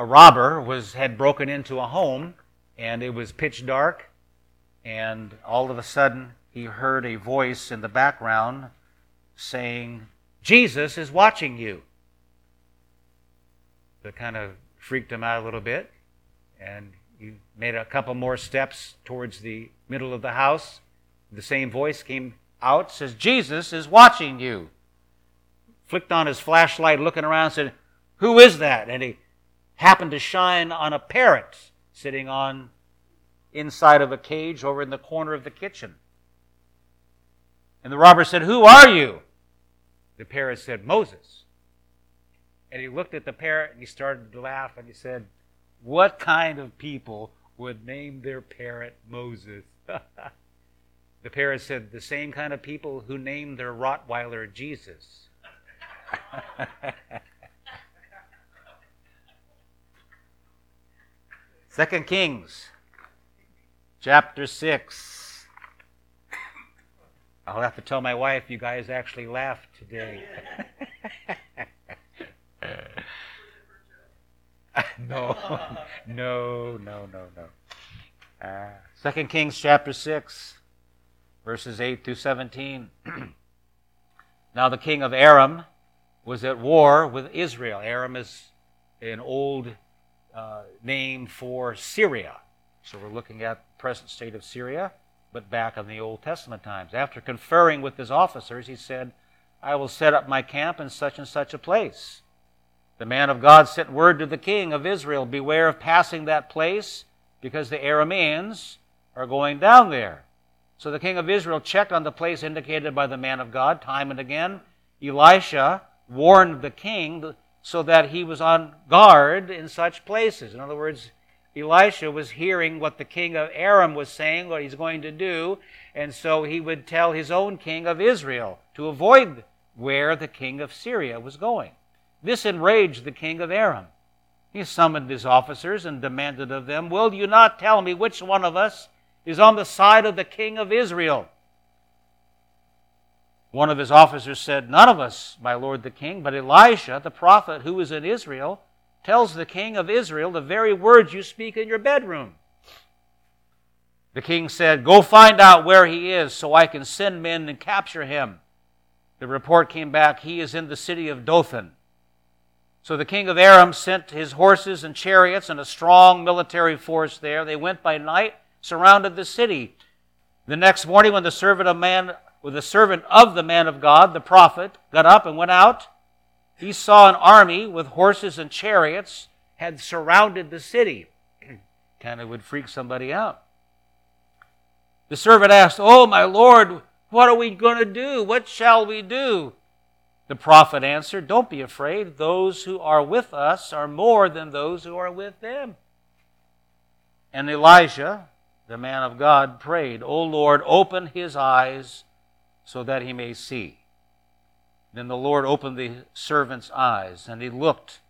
a robber was had broken into a home, and it was pitch dark, and all of a sudden he heard a voice in the background saying, "Jesus is watching you." That kind of freaked him out a little bit, and he made a couple more steps towards the middle of the house. The same voice came out, says, Jesus is watching you. Flicked on his flashlight, looking around, said, Who is that? And he happened to shine on a parrot sitting on inside of a cage over in the corner of the kitchen. And the robber said, Who are you? The parrot said, Moses. And he looked at the parrot and he started to laugh and he said, what kind of people would name their parrot Moses? the parrot said, The same kind of people who named their Rottweiler Jesus. Second Kings, chapter 6. I'll have to tell my wife you guys actually laughed today. no, no, no, no, no. Uh, Second Kings chapter 6, verses 8 through 17. now the king of Aram was at war with Israel. Aram is an old uh, name for Syria. So we're looking at the present state of Syria, but back in the Old Testament times. After conferring with his officers, he said, I will set up my camp in such and such a place. The man of God sent word to the king of Israel Beware of passing that place, because the Arameans are going down there. So the king of Israel checked on the place indicated by the man of God time and again. Elisha warned the king so that he was on guard in such places. In other words, Elisha was hearing what the king of Aram was saying, what he's going to do, and so he would tell his own king of Israel to avoid where the king of Syria was going. This enraged the king of Aram. He summoned his officers and demanded of them, Will you not tell me which one of us is on the side of the king of Israel? One of his officers said, None of us, my lord the king, but Elisha, the prophet who is in Israel, tells the king of Israel the very words you speak in your bedroom. The king said, Go find out where he is so I can send men and capture him. The report came back, He is in the city of Dothan. So the king of Aram sent his horses and chariots and a strong military force there. They went by night, surrounded the city. The next morning, when the servant of man, with a servant of the man of God, the prophet, got up and went out, he saw an army with horses and chariots had surrounded the city. kind of would freak somebody out. The servant asked, Oh, my Lord, what are we going to do? What shall we do? The prophet answered, Don't be afraid. Those who are with us are more than those who are with them. And Elijah, the man of God, prayed, O Lord, open his eyes so that he may see. Then the Lord opened the servant's eyes, and he looked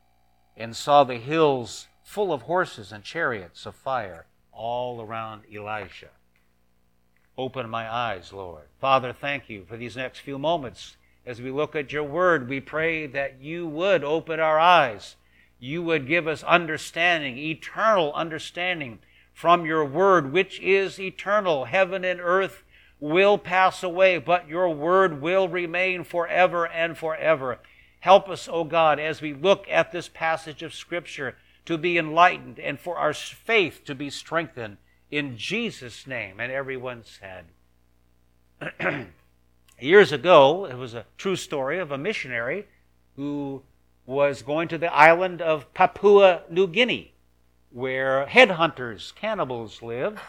and saw the hills full of horses and chariots of fire all around Elisha. Open my eyes, Lord. Father, thank you for these next few moments as we look at your word, we pray that you would open our eyes. You would give us understanding, eternal understanding from your word, which is eternal. Heaven and earth will pass away, but your word will remain forever and forever. Help us, O God, as we look at this passage of Scripture to be enlightened and for our faith to be strengthened. In Jesus' name. And everyone said, Years ago, it was a true story of a missionary who was going to the island of Papua New Guinea, where headhunters, cannibals, live.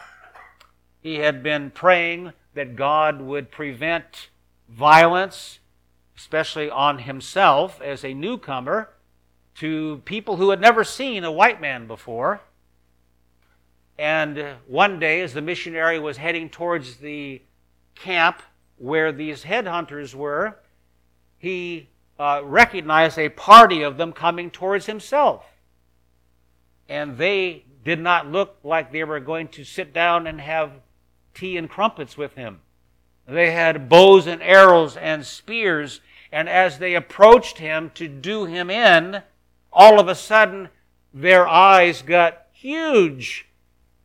He had been praying that God would prevent violence, especially on himself as a newcomer, to people who had never seen a white man before. And one day, as the missionary was heading towards the camp where these headhunters were, he uh, recognized a party of them coming towards himself. And they did not look like they were going to sit down and have tea and crumpets with him. They had bows and arrows and spears, and as they approached him to do him in, all of a sudden, their eyes got huge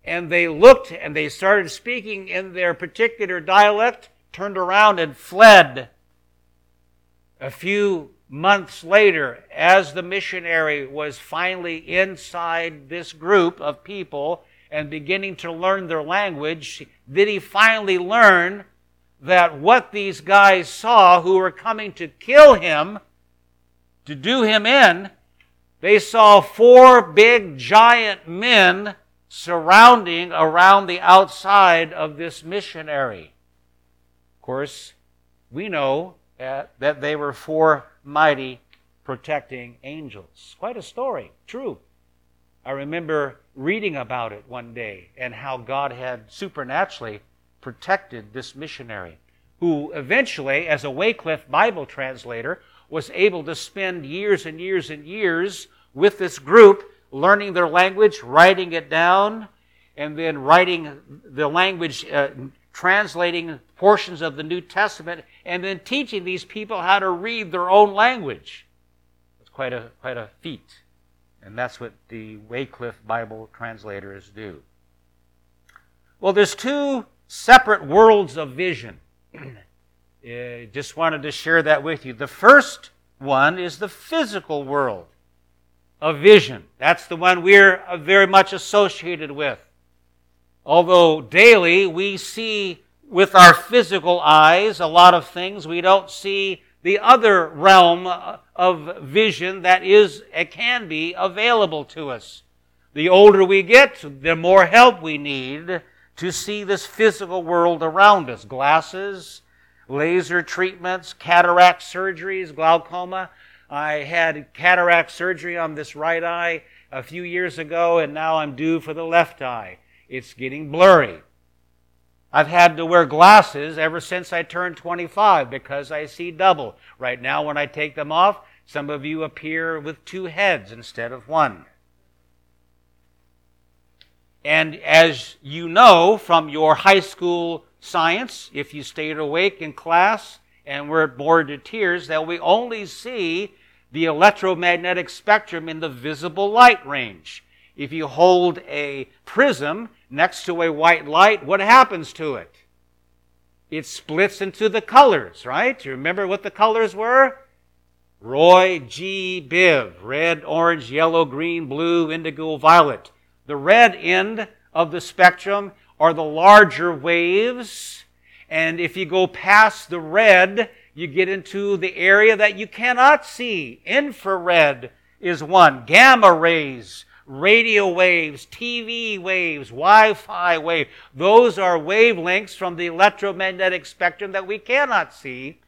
and they looked and they started speaking in their particular dialect, turned around and fled. A few months later, as the missionary was finally inside this group of people and beginning to learn their language, did he finally learn that what these guys saw who were coming to kill him, to do him in, they saw four big giant men surrounding around the outside of this missionary. Of course, we know that, they were four mighty protecting angels. Quite a story, true. I remember reading about it one day and how God had supernaturally protected this missionary, who eventually, as a Wycliffe Bible translator, was able to spend years and years and years with this group, learning their language, writing it down, and then writing the language, uh, translating portions of the New Testament, and then teaching these people how to read their own language. It's quite a, quite a feat. And that's what the Wycliffe Bible translators do. Well, there's two separate worlds of vision. uh, just wanted to share that with you. The first one is the physical world of vision. That's the one we're very much associated with. Although daily we see with our physical eyes a lot of things, we don't see the other realm uh, of vision that is, it can be available to us. The older we get, the more help we need to see this physical world around us. Glasses, laser treatments, cataract surgeries, glaucoma. I had cataract surgery on this right eye a few years ago, and now I'm due for the left eye. It's getting blurry. I've had to wear glasses ever since I turned 25 because I see double. Right now, when I take them off, some of you appear with two heads instead of one. And as you know from your high school science, if you stayed awake in class and were bored to tears, that we only see the electromagnetic spectrum in the visible light range. If you hold a prism next to a white light, what happens to it? It splits into the colors, right? You remember what the colors were? Roy G. Biv, red, orange, yellow, green, blue, indigo, violet. The red end of the spectrum are the larger waves. And if you go past the red, you get into the area that you cannot see. Infrared is one. Gamma rays radio waves, TV waves, Wi Fi waves. Those are wavelengths from the electromagnetic spectrum that we cannot see.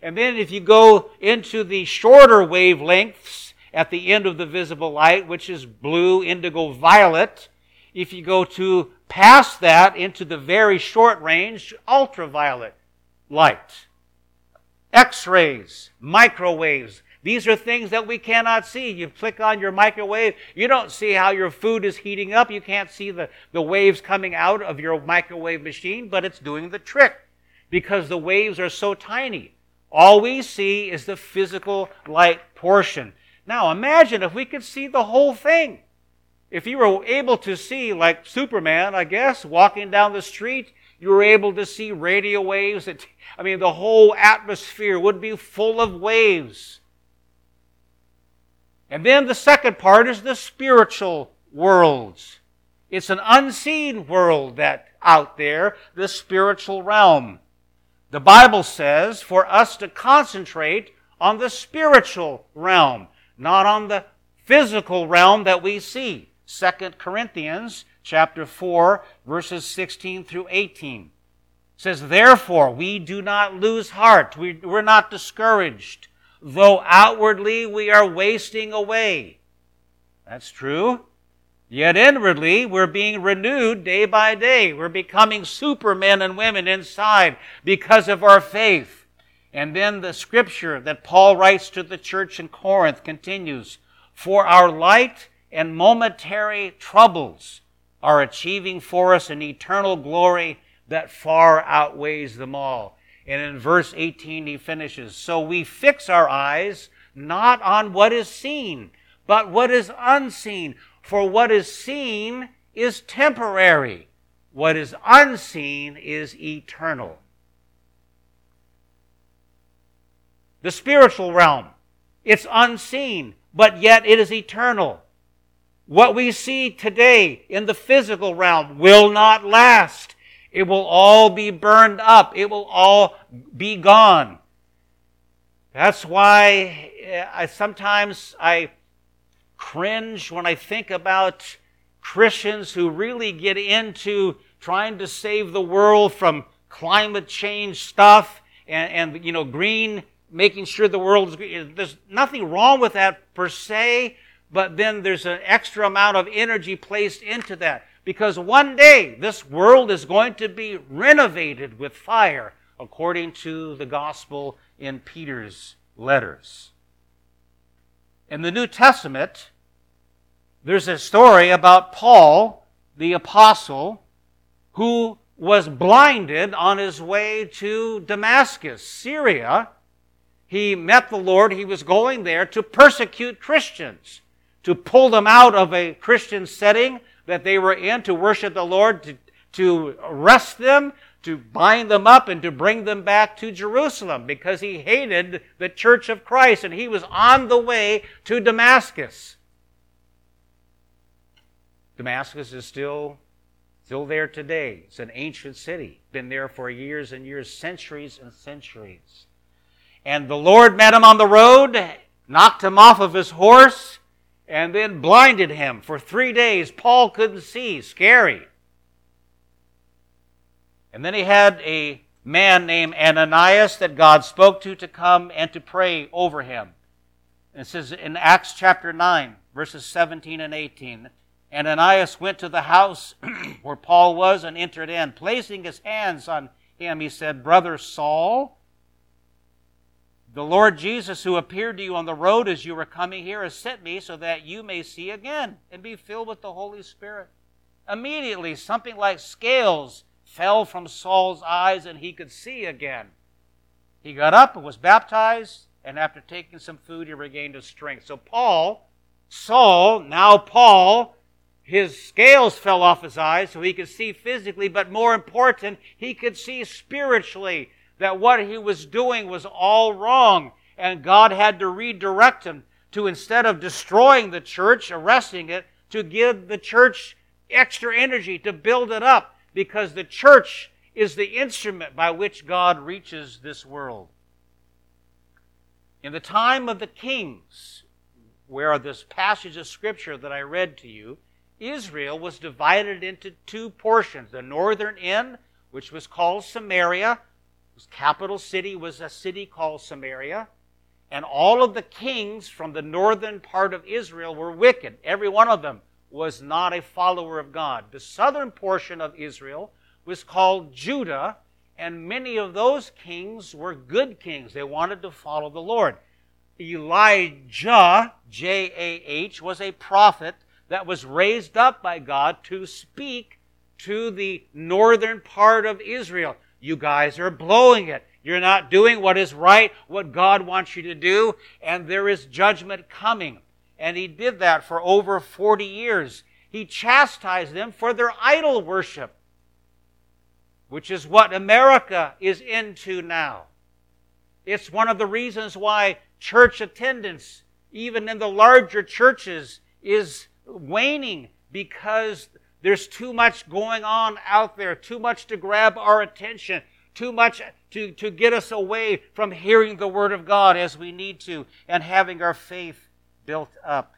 And then if you go into the shorter wavelengths at the end of the visible light, which is blue, indigo, violet, if you go to past that into the very short range, ultraviolet light, X rays, microwaves, these are things that we cannot see. You click on your microwave, you don't see how your food is heating up. You can't see the, the waves coming out of your microwave machine, but it's doing the trick because the waves are so tiny. All we see is the physical light portion. Now imagine if we could see the whole thing. If you were able to see, like Superman, I guess, walking down the street, you were able to see radio waves. That, I mean, the whole atmosphere would be full of waves. And then the second part is the spiritual worlds. It's an unseen world that out there, the spiritual realm. The Bible says for us to concentrate on the spiritual realm, not on the physical realm that we see. 2 Corinthians chapter 4 verses 16 through 18 says, Therefore we do not lose heart. We, we're not discouraged though outwardly we are wasting away. That's true. Yet inwardly, we're being renewed day by day. We're becoming supermen and women inside because of our faith. And then the scripture that Paul writes to the church in Corinth continues For our light and momentary troubles are achieving for us an eternal glory that far outweighs them all. And in verse 18, he finishes So we fix our eyes not on what is seen, but what is unseen. For what is seen is temporary, what is unseen is eternal. The spiritual realm, it's unseen, but yet it is eternal. What we see today in the physical realm will not last. It will all be burned up. It will all be gone. That's why eh, I sometimes I cringe when I think about Christians who really get into trying to save the world from climate change stuff and, and you know green making sure the world is green. There's nothing wrong with that per se, but then there's an extra amount of energy placed into that. Because one day this world is going to be renovated with fire, according to the gospel in Peter's letters. In the New Testament, there's a story about Paul, the apostle, who was blinded on his way to Damascus, Syria. He met the Lord. He was going there to persecute Christians, to pull them out of a Christian setting that they were in, to worship the Lord, to, to arrest them, to bind them up, and to bring them back to Jerusalem because he hated the church of Christ and he was on the way to Damascus. Damascus is still still there today. It's an ancient city, been there for years and years, centuries and centuries. And the Lord met him on the road, knocked him off of his horse, and then blinded him for three days. Paul couldn't see, scary. And then he had a man named Ananias that God spoke to to come and to pray over him. And it says in Acts chapter 9, verses 17 and 18 Ananias went to the house where Paul was and entered in. Placing his hands on him, he said, Brother Saul, the Lord Jesus, who appeared to you on the road as you were coming here, has sent me so that you may see again and be filled with the Holy Spirit. Immediately, something like scales fell from Saul's eyes and he could see again. He got up and was baptized, and after taking some food, he regained his strength. So, Paul, Saul, now Paul, his scales fell off his eyes so he could see physically, but more important, he could see spiritually that what he was doing was all wrong. And God had to redirect him to instead of destroying the church, arresting it, to give the church extra energy to build it up because the church is the instrument by which God reaches this world. In the time of the kings, where this passage of scripture that I read to you, Israel was divided into two portions. The northern end, which was called Samaria, whose capital city was a city called Samaria, and all of the kings from the northern part of Israel were wicked. Every one of them was not a follower of God. The southern portion of Israel was called Judah, and many of those kings were good kings. They wanted to follow the Lord. Elijah, J A H, was a prophet that was raised up by God to speak to the northern part of Israel. You guys are blowing it. You're not doing what is right, what God wants you to do, and there is judgment coming. And he did that for over 40 years. He chastised them for their idol worship, which is what America is into now. It's one of the reasons why church attendance, even in the larger churches, is waning because there's too much going on out there, too much to grab our attention, too much to, to get us away from hearing the Word of God as we need to and having our faith built up.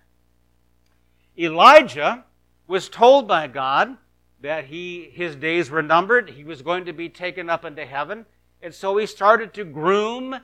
Elijah was told by God that he, his days were numbered. He was going to be taken up into heaven. And so he started to groom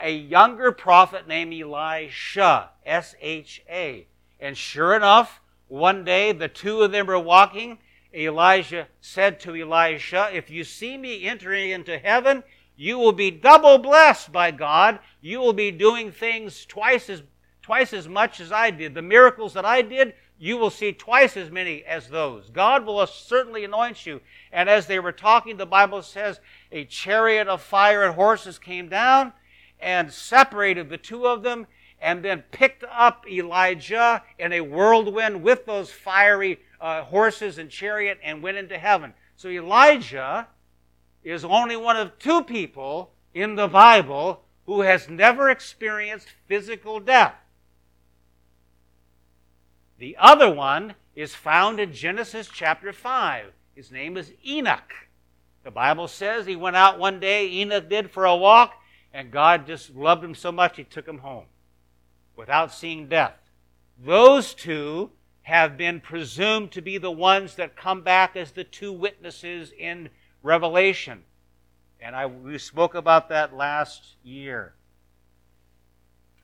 a younger prophet named Elisha, S H A. And sure enough, one day the two of them were walking. Elijah said to Elisha, If you see me entering into heaven, you will be double blessed by God. You will be doing things twice as, twice as much as I did. The miracles that I did, you will see twice as many as those. God will certainly anoint you. And as they were talking, the Bible says a chariot of fire and horses came down and separated the two of them and then picked up Elijah in a whirlwind with those fiery uh, horses and chariot and went into heaven. So Elijah is only one of two people in the Bible who has never experienced physical death. The other one is found in Genesis chapter 5. His name is Enoch. The Bible says he went out one day, Enoch did, for a walk, and God just loved him so much he took him home without seeing death. Those two have been presumed to be the ones that come back as the two witnesses in Revelation. And I, we spoke about that last year.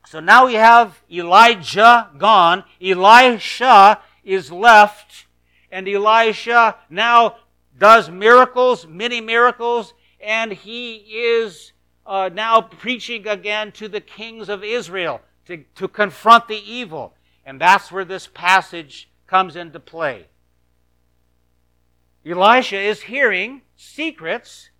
So now we have Elijah gone. Elisha is left. And Elisha now does miracles, many miracles, and he is uh, now preaching again to the kings of Israel to, to confront the evil. And that's where this passage comes into play. Elisha is hearing secrets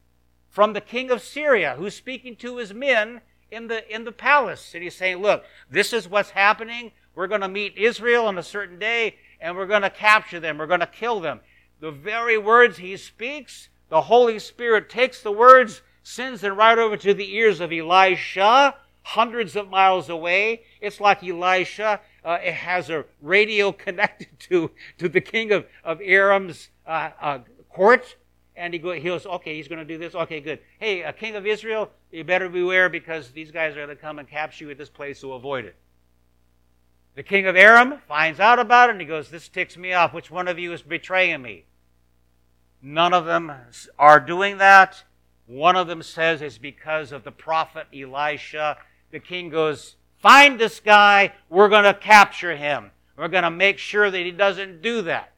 from the king of Syria, who's speaking to his men in the, in the palace. And he's saying, Look, this is what's happening. We're going to meet Israel on a certain day, and we're going to capture them. We're going to kill them. The very words he speaks, the Holy Spirit takes the words, sends them right over to the ears of Elisha, hundreds of miles away. It's like Elisha uh, it has a radio connected to, to the king of, of Aram's uh, uh, court. And he, go, he goes, okay, he's going to do this. Okay, good. Hey, a king of Israel, you better beware because these guys are going to come and capture you at this place, so avoid it. The king of Aram finds out about it and he goes, This ticks me off. Which one of you is betraying me? None of them are doing that. One of them says it's because of the prophet Elisha the king goes, Find this guy. We're going to capture him. We're going to make sure that he doesn't do that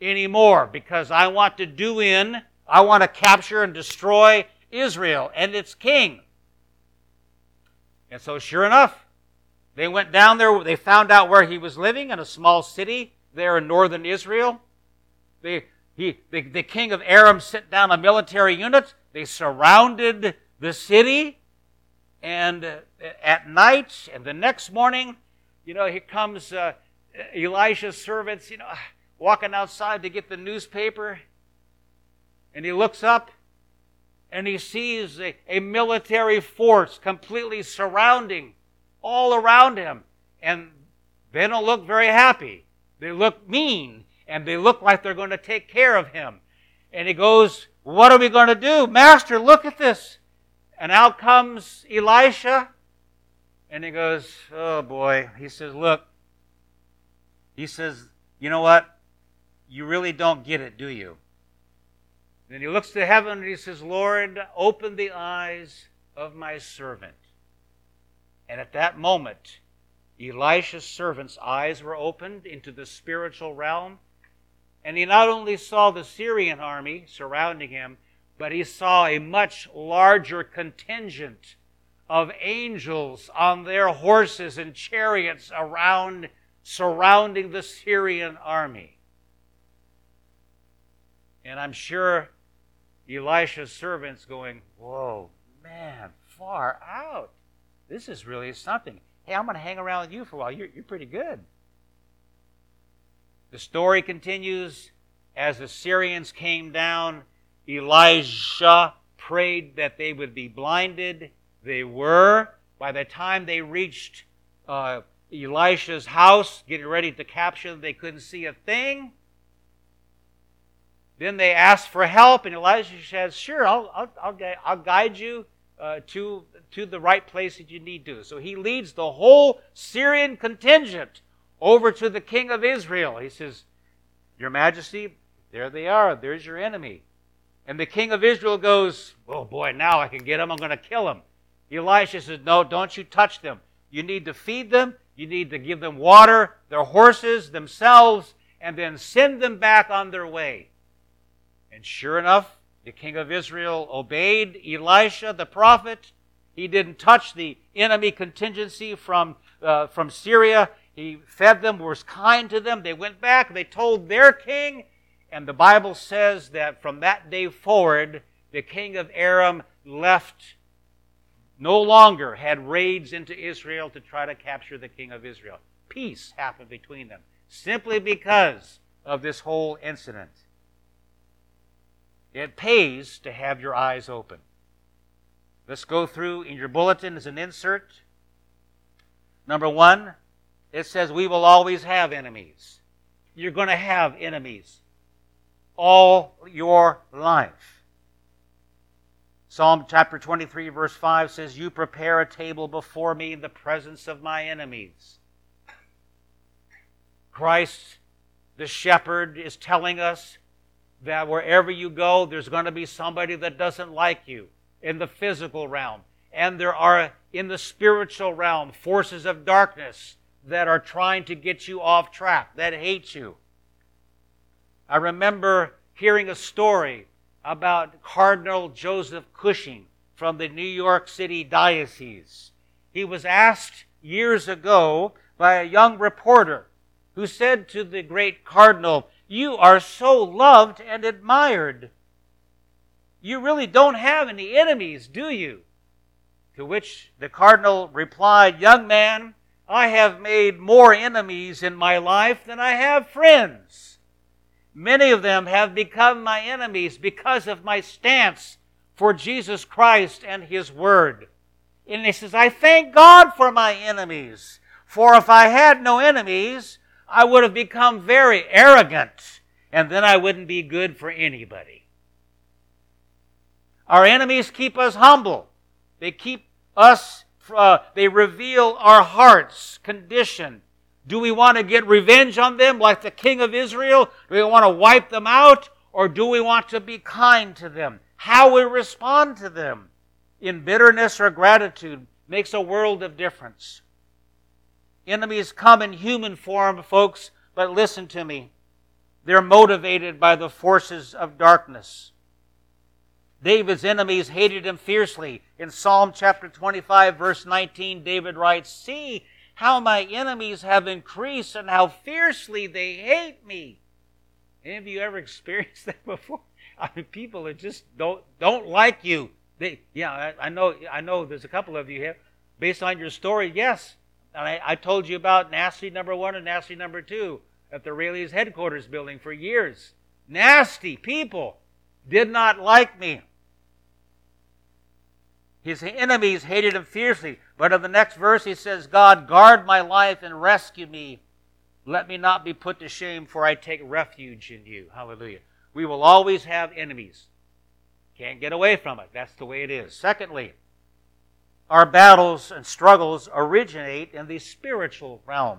anymore because I want to do in, I want to capture and destroy Israel and its king. And so, sure enough, they went down there. They found out where he was living in a small city there in northern Israel. They, he, the, the king of Aram sent down a military unit. They surrounded the city and uh, at night and the next morning, you know, here comes uh, Elisha's servants, you know, walking outside to get the newspaper. And he looks up and he sees a, a military force completely surrounding all around him. And they don't look very happy. They look mean and they look like they're going to take care of him. And he goes, What are we going to do? Master, look at this. And out comes Elisha, and he goes, Oh boy. He says, Look, he says, You know what? You really don't get it, do you? Then he looks to heaven and he says, Lord, open the eyes of my servant. And at that moment, Elisha's servant's eyes were opened into the spiritual realm. And he not only saw the Syrian army surrounding him, but he saw a much larger contingent of angels on their horses and chariots around surrounding the Syrian army. And I'm sure Elisha's servants going, Whoa, man, far out. This is really something. Hey, I'm going to hang around with you for a while. You're, you're pretty good. The story continues as the Syrians came down Elijah prayed that they would be blinded. They were. By the time they reached uh, Elisha's house, getting ready to capture them, they couldn't see a thing. Then they ask for help, and Elijah says, Sure, I'll, I'll, I'll, guide you uh, to, to the right place that you need to. So he leads the whole Syrian contingent over to the king of Israel. He says, Your Majesty, there they are. There's your enemy. And the king of Israel goes, Oh boy, now I can get him. I'm going to kill him. Elisha says, No, don't you touch them. You need to feed them. You need to give them water, their horses, themselves, and then send them back on their way. And sure enough, the king of Israel obeyed Elisha, the prophet. He didn't touch the enemy contingency from, uh, from Syria. He fed them, was kind to them. They went back. They told their king, and the Bible says that from that day forward, the king of Aram left no longer had raids into Israel to try to capture the king of Israel. Peace happened between them simply because of this whole incident. It pays to have your eyes open. Let's go through in your bulletin as an insert. Number one, it says we will always have enemies. You're going to have enemies all your life. Psalm chapter 23, verse 5 says, You prepare a table before me in the presence of my enemies. Christ, the shepherd, is telling us that wherever you go, there's going to be somebody that doesn't like you in the physical realm. And there are, in the spiritual realm, forces of darkness that are trying to get you off track, that hate you. I remember hearing a story about Cardinal Joseph Cushing from the New York City Diocese. He was asked years ago by a young reporter who said to the great cardinal, You are so loved and admired. You really don't have any enemies, do you? To which the cardinal replied, Young man, I have made more enemies in my life than I have friends. Many of them have become my enemies because of my stance for Jesus Christ and His Word. And he says, I thank God for my enemies. For if I had no enemies, I would have become very arrogant, and then I wouldn't be good for anybody. Our enemies keep us humble. They keep us, uh, they reveal our heart's condition. Do we want to get revenge on them like the king of Israel? Do we want to wipe them out? Or do we want to be kind to them? How we respond to them in bitterness or gratitude makes a world of difference. Enemies come in human form, folks, but listen to me. They're motivated by the forces of darkness. David's enemies hated him fiercely. In Psalm chapter 25, verse 19, David writes, See how my enemies have increased and how fiercely they hate me. Any of you ever experienced that before? I mean, people that just don't don't like you. They, yeah, I, I know. I know. There's a couple of you here. Based on your story, yes. And I, I told you about nasty number one and nasty number two at the Raley's headquarters building for years. Nasty people did not like me. His enemies hated him fiercely. But in the next verse, he says, God, guard my life and rescue me. Let me not be put to shame, for I take refuge in you. Hallelujah. We will always have enemies. Can't get away from it. That's the way it is. Secondly, our battles and struggles originate in the spiritual realm.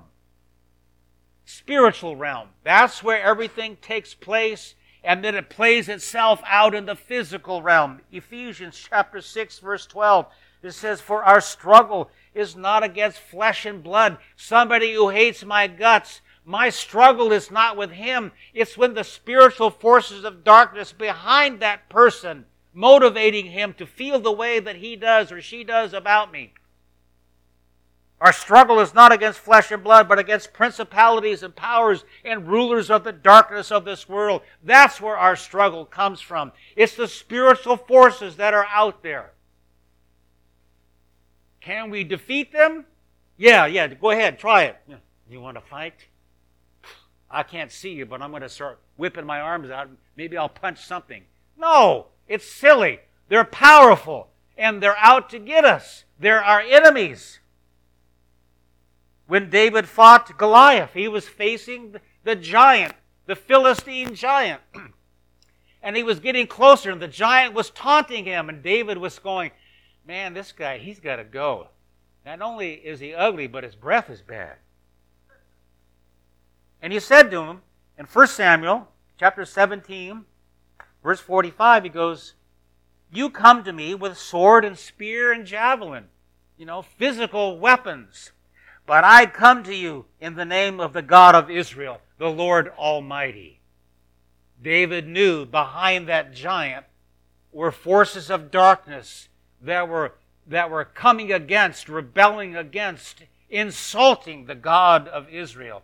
Spiritual realm. That's where everything takes place and then it plays itself out in the physical realm. Ephesians chapter 6 verse 12. It says, For our struggle is not against flesh and blood. Somebody who hates my guts. My struggle is not with him. It's when the spiritual forces of darkness behind that person motivating him to feel the way that he does or she does about me. Our struggle is not against flesh and blood, but against principalities and powers and rulers of the darkness of this world. That's where our struggle comes from. It's the spiritual forces that are out there. Can we defeat them? Yeah, yeah, go ahead, try it. You want to fight? I can't see you, but I'm going to start whipping my arms out. Maybe I'll punch something. No, it's silly. They're powerful, and they're out to get us. They're our enemies. When David fought Goliath, he was facing the giant, the Philistine giant. and he was getting closer, and the giant was taunting him, and David was going, Man, this guy, he's got to go. Not only is he ugly, but his breath is bad. And he said to him in 1 Samuel chapter 17, verse 45, he goes, You come to me with sword and spear and javelin, you know, physical weapons. But I come to you in the name of the God of Israel, the Lord Almighty. David knew behind that giant were forces of darkness that were, that were coming against, rebelling against, insulting the God of Israel.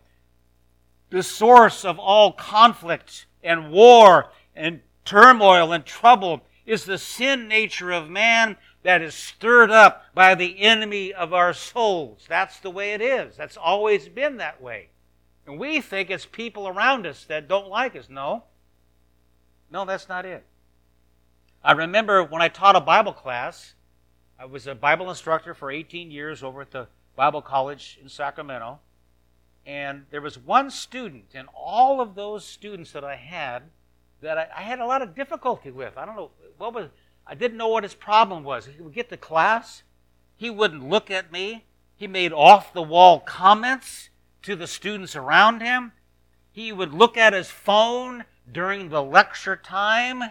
The source of all conflict and war and turmoil and trouble is the sin nature of man that is stirred up by the enemy of our souls. That's the way it is. That's always been that way. And we think it's people around us that don't like us. No. No, that's not it. I remember when I taught a Bible class, I was a Bible instructor for 18 years over at the Bible College in Sacramento. And there was one student in all of those students that I had that I, I, had a lot of difficulty with. I don't know what was I didn't know what his problem was. He would get to class, he wouldn't look at me. He made off the wall comments to the students around him. He would look at his phone during the lecture time,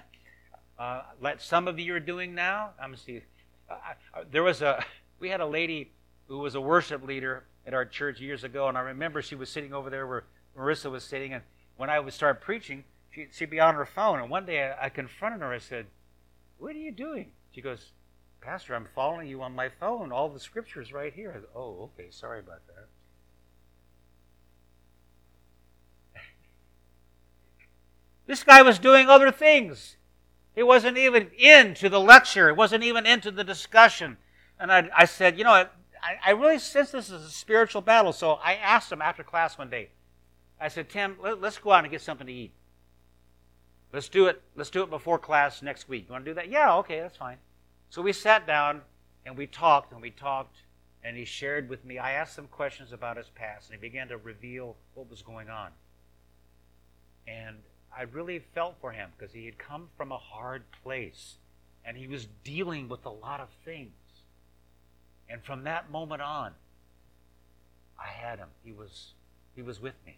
uh, like some of you are doing now. I'm see. Uh, there was a we had a lady who was a worship leader at our church years ago, and I remember she was sitting over there where Marissa was sitting, and when I would start preaching, she, would be on her phone. And one day I, I confronted her. I said, "What are you doing?" She goes, "Pastor, I'm following you on my phone. All the scriptures right here." Said, oh, okay. Sorry about that. This guy was doing other things. He wasn't even into the lecture. He wasn't even into the discussion. And I, I said, you know, I, I, really sense this is a spiritual battle. So I asked him after class one day. I said, Tim, let, us go out and get something to eat. Let's do it. Let's do it before class next week. You want to do that? Yeah, okay, that's fine. So we sat down and we talked and we talked, and he shared with me. I asked some questions about his past, and he began to reveal what was going on. And I really felt for him because he had come from a hard place and he was dealing with a lot of things. And from that moment on, I had him. He was, he was with me.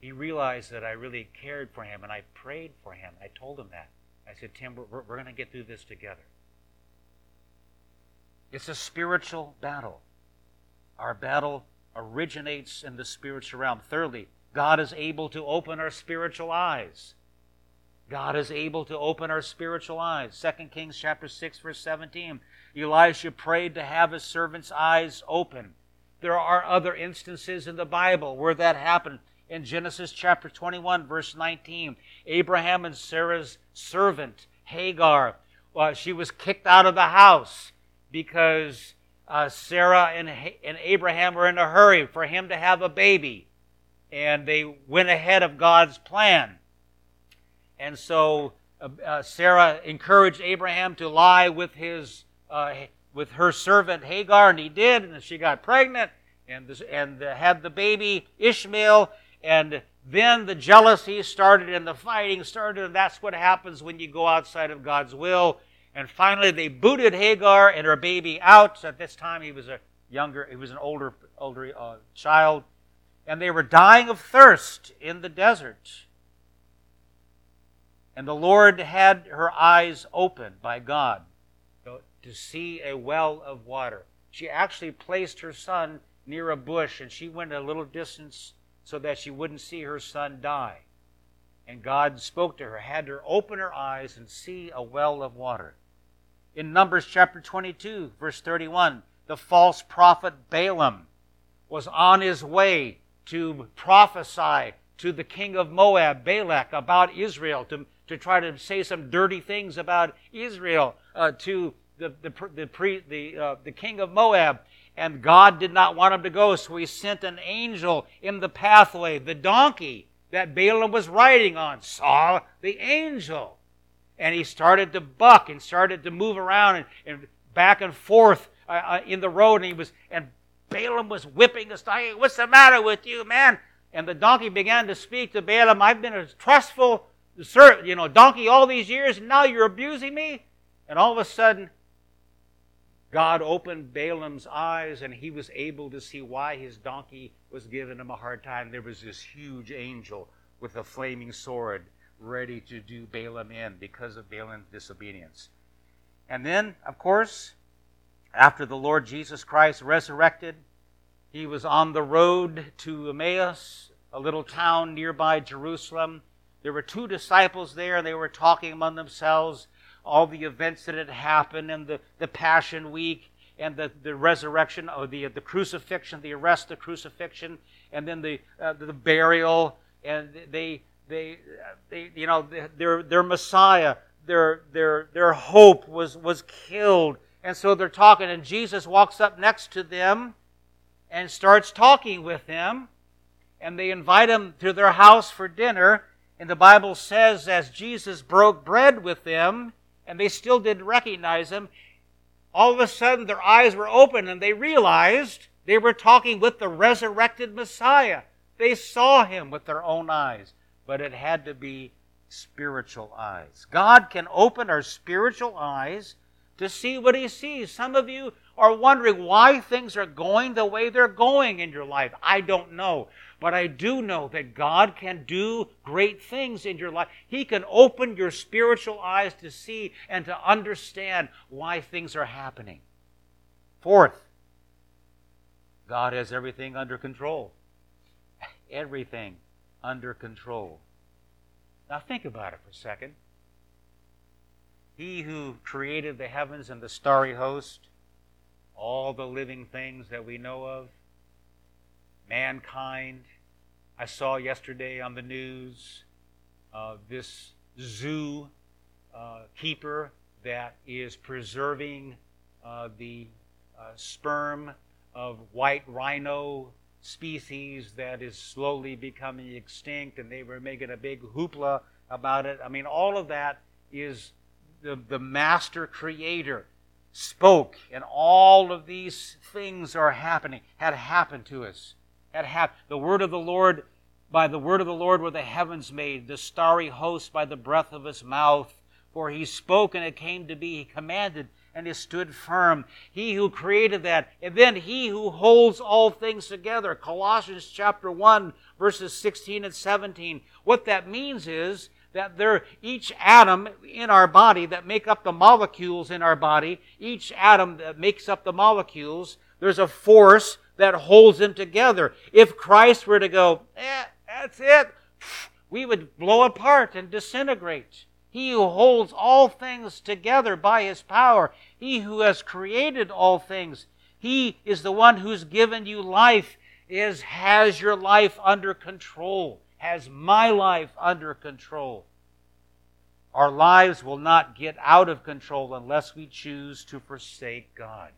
He realized that I really cared for him and I prayed for him. I told him that. I said, Tim, we're, we're going to get through this together. It's a spiritual battle. Our battle originates in the spiritual realm. Thirdly, God is able to open our spiritual eyes. God is able to open our spiritual eyes. 2 Kings chapter 6 verse 17. Elisha prayed to have his servant's eyes open. There are other instances in the Bible where that happened. In Genesis chapter 21 verse 19, Abraham and Sarah's servant Hagar, uh, she was kicked out of the house because uh, Sarah and, and Abraham were in a hurry for him to have a baby and they went ahead of God's plan. And so uh, uh, Sarah encouraged Abraham to lie with his uh, with her servant Hagar, and he did, and she got pregnant and this, and had the baby Ishmael. And then the jealousy started and the fighting started, and that's what happens when you go outside of God's will. And finally, they booted Hagar and her baby out. At this time, he was a younger, he was an older, older uh, child and they were dying of thirst in the desert. And the Lord had her eyes opened by God to see a well of water. She actually placed her son near a bush and she went a little distance so that she wouldn't see her son die. And God spoke to her, had her open her eyes and see a well of water. In Numbers chapter 22, verse 31, the false prophet Balaam was on his way to prophesy to the king of Moab, Balak, about Israel, to, to try to say some dirty things about Israel uh, to the, the, the, pre, the, uh, the king of Moab. And God did not want him to go, so he sent an angel in the pathway. The donkey that Balaam was riding on saw the angel. And he started to buck and started to move around and, and back and forth uh, uh in the road. And he was, and Balaam was whipping the donkey. What's the matter with you, man? And the donkey began to speak to Balaam. I've been a trustful you know, donkey all these years, and now you're abusing me. And all of a sudden, God opened Balaam's eyes, and he was able to see why his donkey was giving him a hard time. There was this huge angel with a flaming sword ready to do Balaam in because of Balaam's disobedience. And then, of course, after the Lord Jesus Christ resurrected, he was on the road to Emmaus, a little town nearby Jerusalem. There were two disciples there, and they were talking among themselves all the events that had happened and the, the Passion Week and the, the resurrection, or the, the crucifixion, the arrest, the crucifixion, and then the, uh, the burial. And they, they, they, you know, their, their Messiah, their, their, their hope was, was killed And so they're talking, and Jesus walks up next to them and starts talking with them. And they invite him to their house for dinner. And the Bible says, as Jesus broke bread with them, and they still didn't recognize him, all of a sudden their eyes were open and they realized they were talking with the resurrected Messiah. They saw him with their own eyes, but it had to be spiritual eyes. God can open our spiritual eyes to see what he sees. Some of you are wondering why things are going the way they're going in your life. I don't know. But I do know that God can do great things in your life. He can open your spiritual eyes to see and to understand why things are happening. Fourth, God has everything under control. Everything under control. Now think about it for a second. He who created the heavens and the starry host, all the living things that we know of, mankind. I saw yesterday on the news uh, this zoo uh, keeper that is preserving uh, the uh, sperm of white rhino species that is slowly becoming extinct, and they were making a big hoopla about it. I mean, all of that is the, the master creator spoke, and all of these things are happening, had happened to us had happened. The word of the Lord, by the word of the Lord were the heavens made, the starry host by the breath of his mouth. For he spoke and it came to be. He commanded and it stood firm. He who created that, and then he who holds all things together. Colossians chapter 1, verses 16 and 17. What that means is that there each atom in our body that make up the molecules in our body, each atom that makes up the molecules, there's a force that holds them together. If Christ were to go, eh, that's it, we would blow apart and disintegrate. He who holds all things together by his power, he who has created all things, he is the one who's given you life, is has your life under control, has my life under control. Our lives will not get out of control unless we choose to forsake God.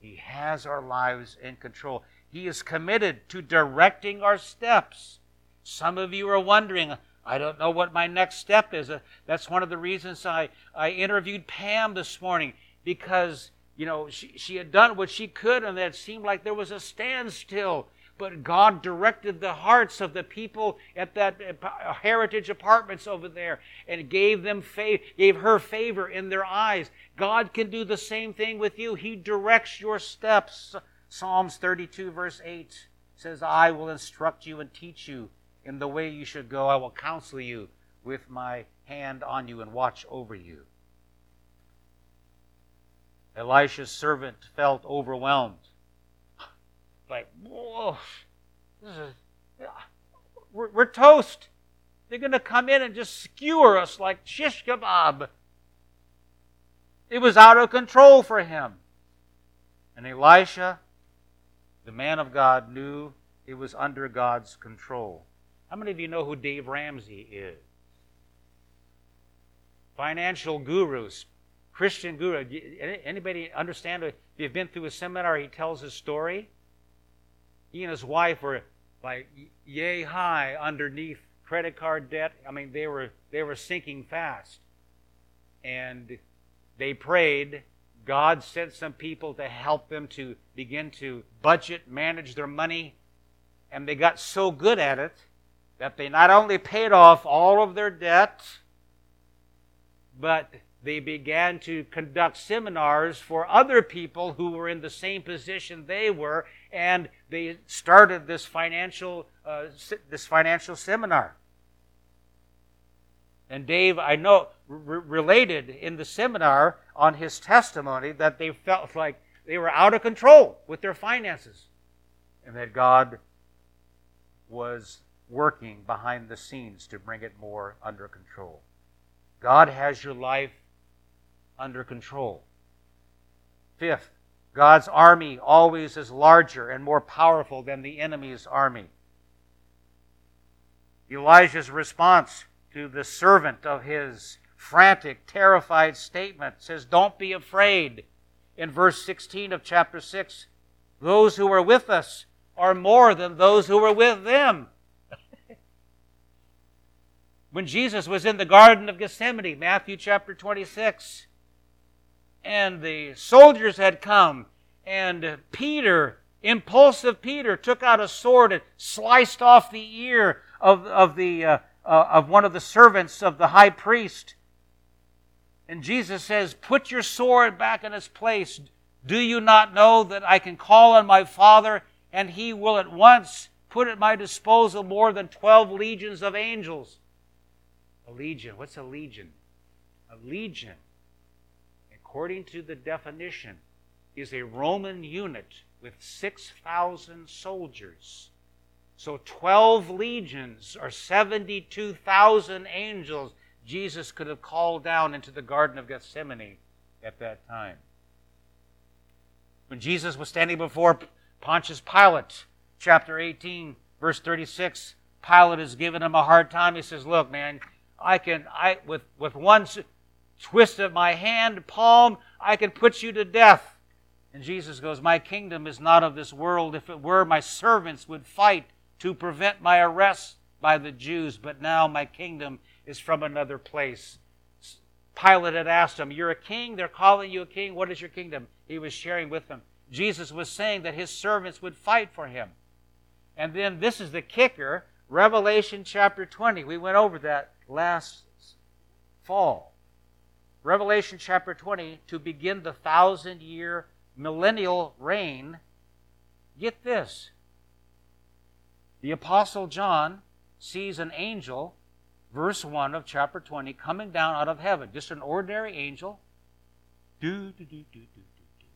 He has our lives in control. He is committed to directing our steps. Some of you are wondering, I don't know what my next step is. Uh, that's one of the reasons I, I interviewed Pam this morning because, you know, she, she had done what she could and it seemed like there was a standstill but God directed the hearts of the people at that uh, heritage apartments over there and gave them faith, gave her favor in their eyes. God can do the same thing with you. He directs your steps. Psalms 32 verse 8 says, I will instruct you and teach you in the way you should go. I will counsel you with my hand on you and watch over you. Elisha's servant felt overwhelmed like, whoa, this is, we're, we're toast. They're going to come in and just skewer us like shish kebab. It was out of control for him. And Elisha, the man of God, knew it was under God's control. How many of you know who Dave Ramsey is? Financial gurus, Christian guru. Anybody understand? If you've been through a seminar, he tells his story he and his wife were like yay high underneath credit card debt. I mean, they were they were sinking fast, and they prayed. God sent some people to help them to begin to budget, manage their money, and they got so good at it that they not only paid off all of their debt, but they began to conduct seminars for other people who were in the same position they were, and they started this financial uh, this financial seminar. And Dave, I know, related in the seminar on his testimony that they felt like they were out of control with their finances, and that God was working behind the scenes to bring it more under control. God has your life under control. Fifth, God's army always is larger and more powerful than the enemy's army. Elijah's response to the servant of his frantic, terrified statement says, Don't be afraid. in verse 16 of chapter 6 those who are with us are more than those who were with them. when Jesus was in the Garden of Gethsemane, Matthew chapter 26, and the soldiers had come, and Peter, impulsive Peter, took out a sword and sliced off the ear of, of, the, uh, uh, of one of the servants of the high priest. And Jesus says, Put your sword back in its place. Do you not know that I can call on my Father and he will at once put at my disposal more than 12 legions of angels? A legion. What's a legion? A legion, according to the definition, is a Roman unit with 6,000 soldiers. So 12 legions or 72,000 angels Jesus could have called down into the Garden of Gethsemane at that time. When Jesus was standing before Pontius Pilate, chapter 18, verse 36, Pilate is giving him a hard time. He says, Look, man, I can, I, with, with one twist of my hand, palm, I can put you to death. And Jesus goes, My kingdom is not of this world. If it were, my servants would fight to prevent my arrest by the Jews, but now my kingdom is from another place. Pilate had asked him, You're a king? They're calling you a king. What is your kingdom? He was sharing with them. Jesus was saying that his servants would fight for him. And then this is the kicker Revelation chapter 20. We went over that last fall. Revelation chapter 20, to begin the thousand year millennial reign. Get this. The Apostle John sees an angel verse 1 of chapter 20, coming down out of heaven. Just an ordinary angel. Do, do, do, do, do, do.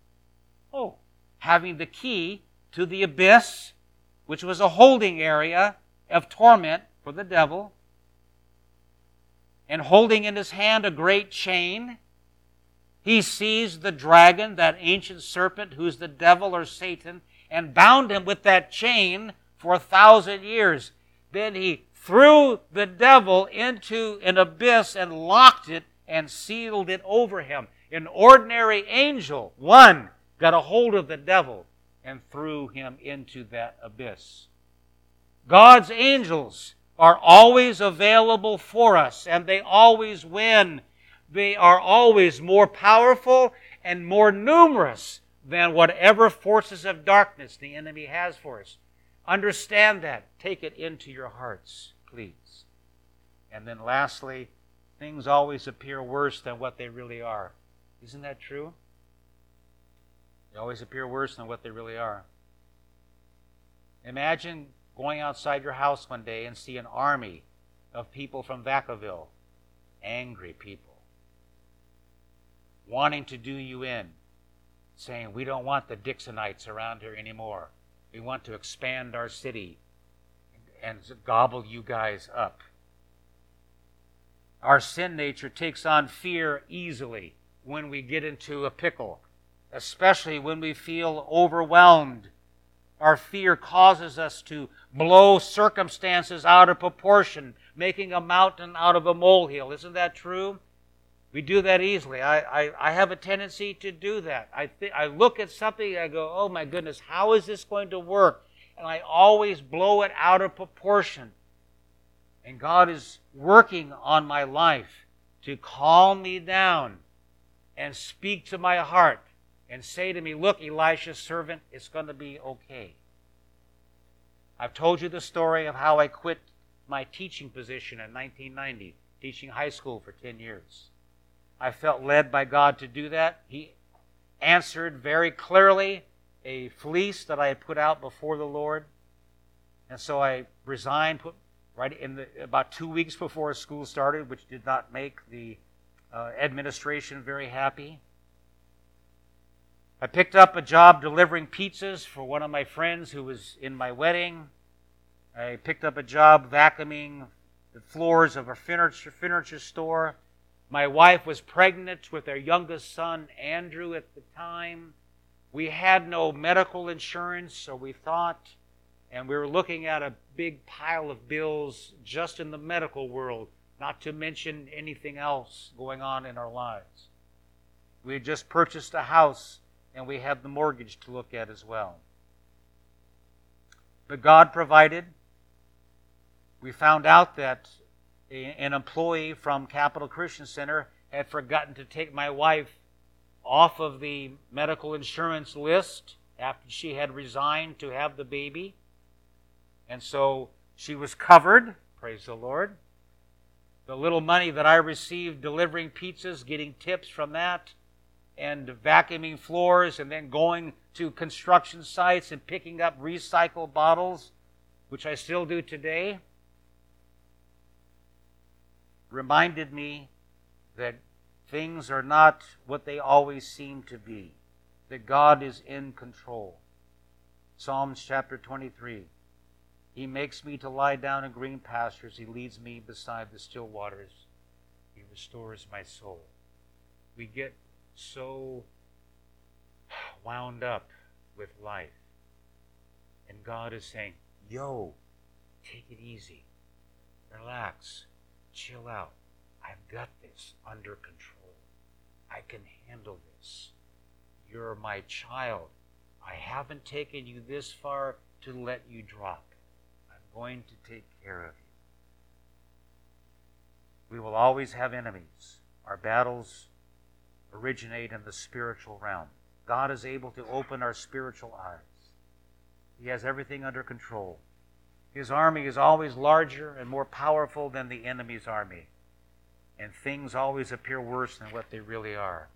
Oh, having the key to the abyss, which was a holding area of torment for the devil, and holding in his hand a great chain. He seized the dragon, that ancient serpent who's the devil or Satan, and bound him with that chain for a thousand years. Then he threw the devil into an abyss and locked it and sealed it over him. An ordinary angel, one, got a hold of the devil and threw him into that abyss. God's angels are always available for us and they always win. They are always more powerful and more numerous than whatever forces of darkness the enemy has for us. Understand that. Take it into your hearts, please. And then lastly, things always appear worse than what they really are. Isn't that true? They always appear worse than what they really are. Imagine going outside your house one day and see an army of people from Vacaville, angry people, wanting to do you in, saying, We don't want the Dixonites around here anymore. We want to expand our city and gobble you guys up. Our sin nature takes on fear easily when we get into a pickle, especially when we feel overwhelmed. Our fear causes us to blow circumstances out of proportion, making a mountain out of a molehill. Isn't that true? We do that easily. I, I, I have a tendency to do that. I, th- I look at something, and I go, oh my goodness, how is this going to work? And I always blow it out of proportion. And God is working on my life to calm me down and speak to my heart and say to me, Look, Elisha's servant, it's going to be okay. I've told you the story of how I quit my teaching position in 1990, teaching high school for 10 years. I felt led by God to do that. He answered very clearly a fleece that I had put out before the Lord. And so I resigned put, right in the, about two weeks before school started, which did not make the uh, administration very happy. I picked up a job delivering pizzas for one of my friends who was in my wedding. I picked up a job vacuuming the floors of a furniture, furniture store. My wife was pregnant with our youngest son, Andrew, at the time. We had no medical insurance, so we thought, and we were looking at a big pile of bills just in the medical world, not to mention anything else going on in our lives. We had just purchased a house and we had the mortgage to look at as well. But God provided. We found out that an employee from Capital Christian Center had forgotten to take my wife off of the medical insurance list after she had resigned to have the baby. And so she was covered, praise the Lord. The little money that I received delivering pizzas, getting tips from that, and vacuuming floors, and then going to construction sites and picking up recycled bottles, which I still do today, reminded me that things are not what they always seem to be, that God is in control. Psalms chapter 23. He makes me to lie down in green pastures. He leads me beside the still waters. He restores my soul. We get so wound up with life. And God is saying, Yo, take it easy. Relax. Chill out. I've got this under control. I can handle this. You're my child. I haven't taken you this far to let you drop. I'm going to take care of you. We will always have enemies. Our battles originate in the spiritual realm. God is able to open our spiritual eyes. He has everything under control. His army is always larger and more powerful than the enemy's army and things always appear worse than what they really are.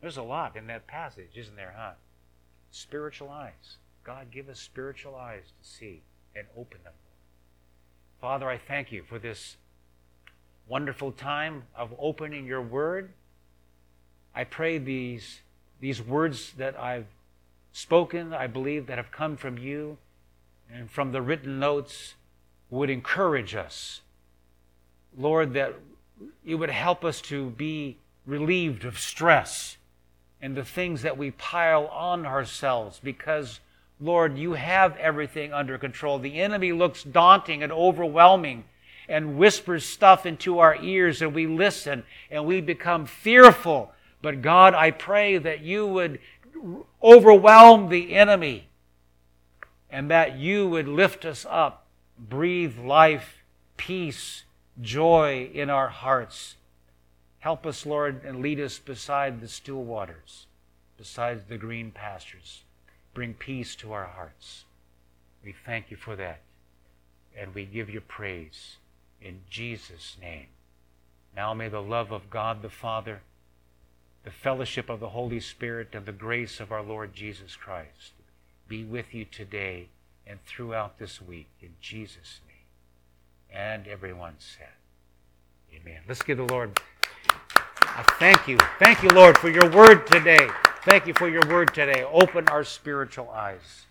There's a lot in that passage, isn't there, huh? Spiritual eyes. God, give us spiritual eyes to see and open them. Father, I thank you for this wonderful time of opening your word. I pray these, these words that I've spoken, I believe, that have come from you and from the written notes would encourage us. Lord, that you would help us to be relieved of stress and the things that we pile on ourselves because, Lord, you have everything under control. The enemy looks daunting and overwhelming and whispers stuff into our ears, and we listen and we become fearful. But God, I pray that you would overwhelm the enemy and that you would lift us up, breathe life, peace, joy in our hearts. Help us, Lord, and lead us beside the still waters, beside the green pastures. Bring peace to our hearts. We thank you for that, and we give you praise in Jesus' name. Now may the love of God the Father, the fellowship of the Holy Spirit, and the grace of our Lord Jesus Christ be with you today and throughout this week in Jesus' name. And everyone said, Amen. Let's give the Lord. Thank you. Thank you, Lord, for your word today. Thank you for your word today. Open our spiritual eyes.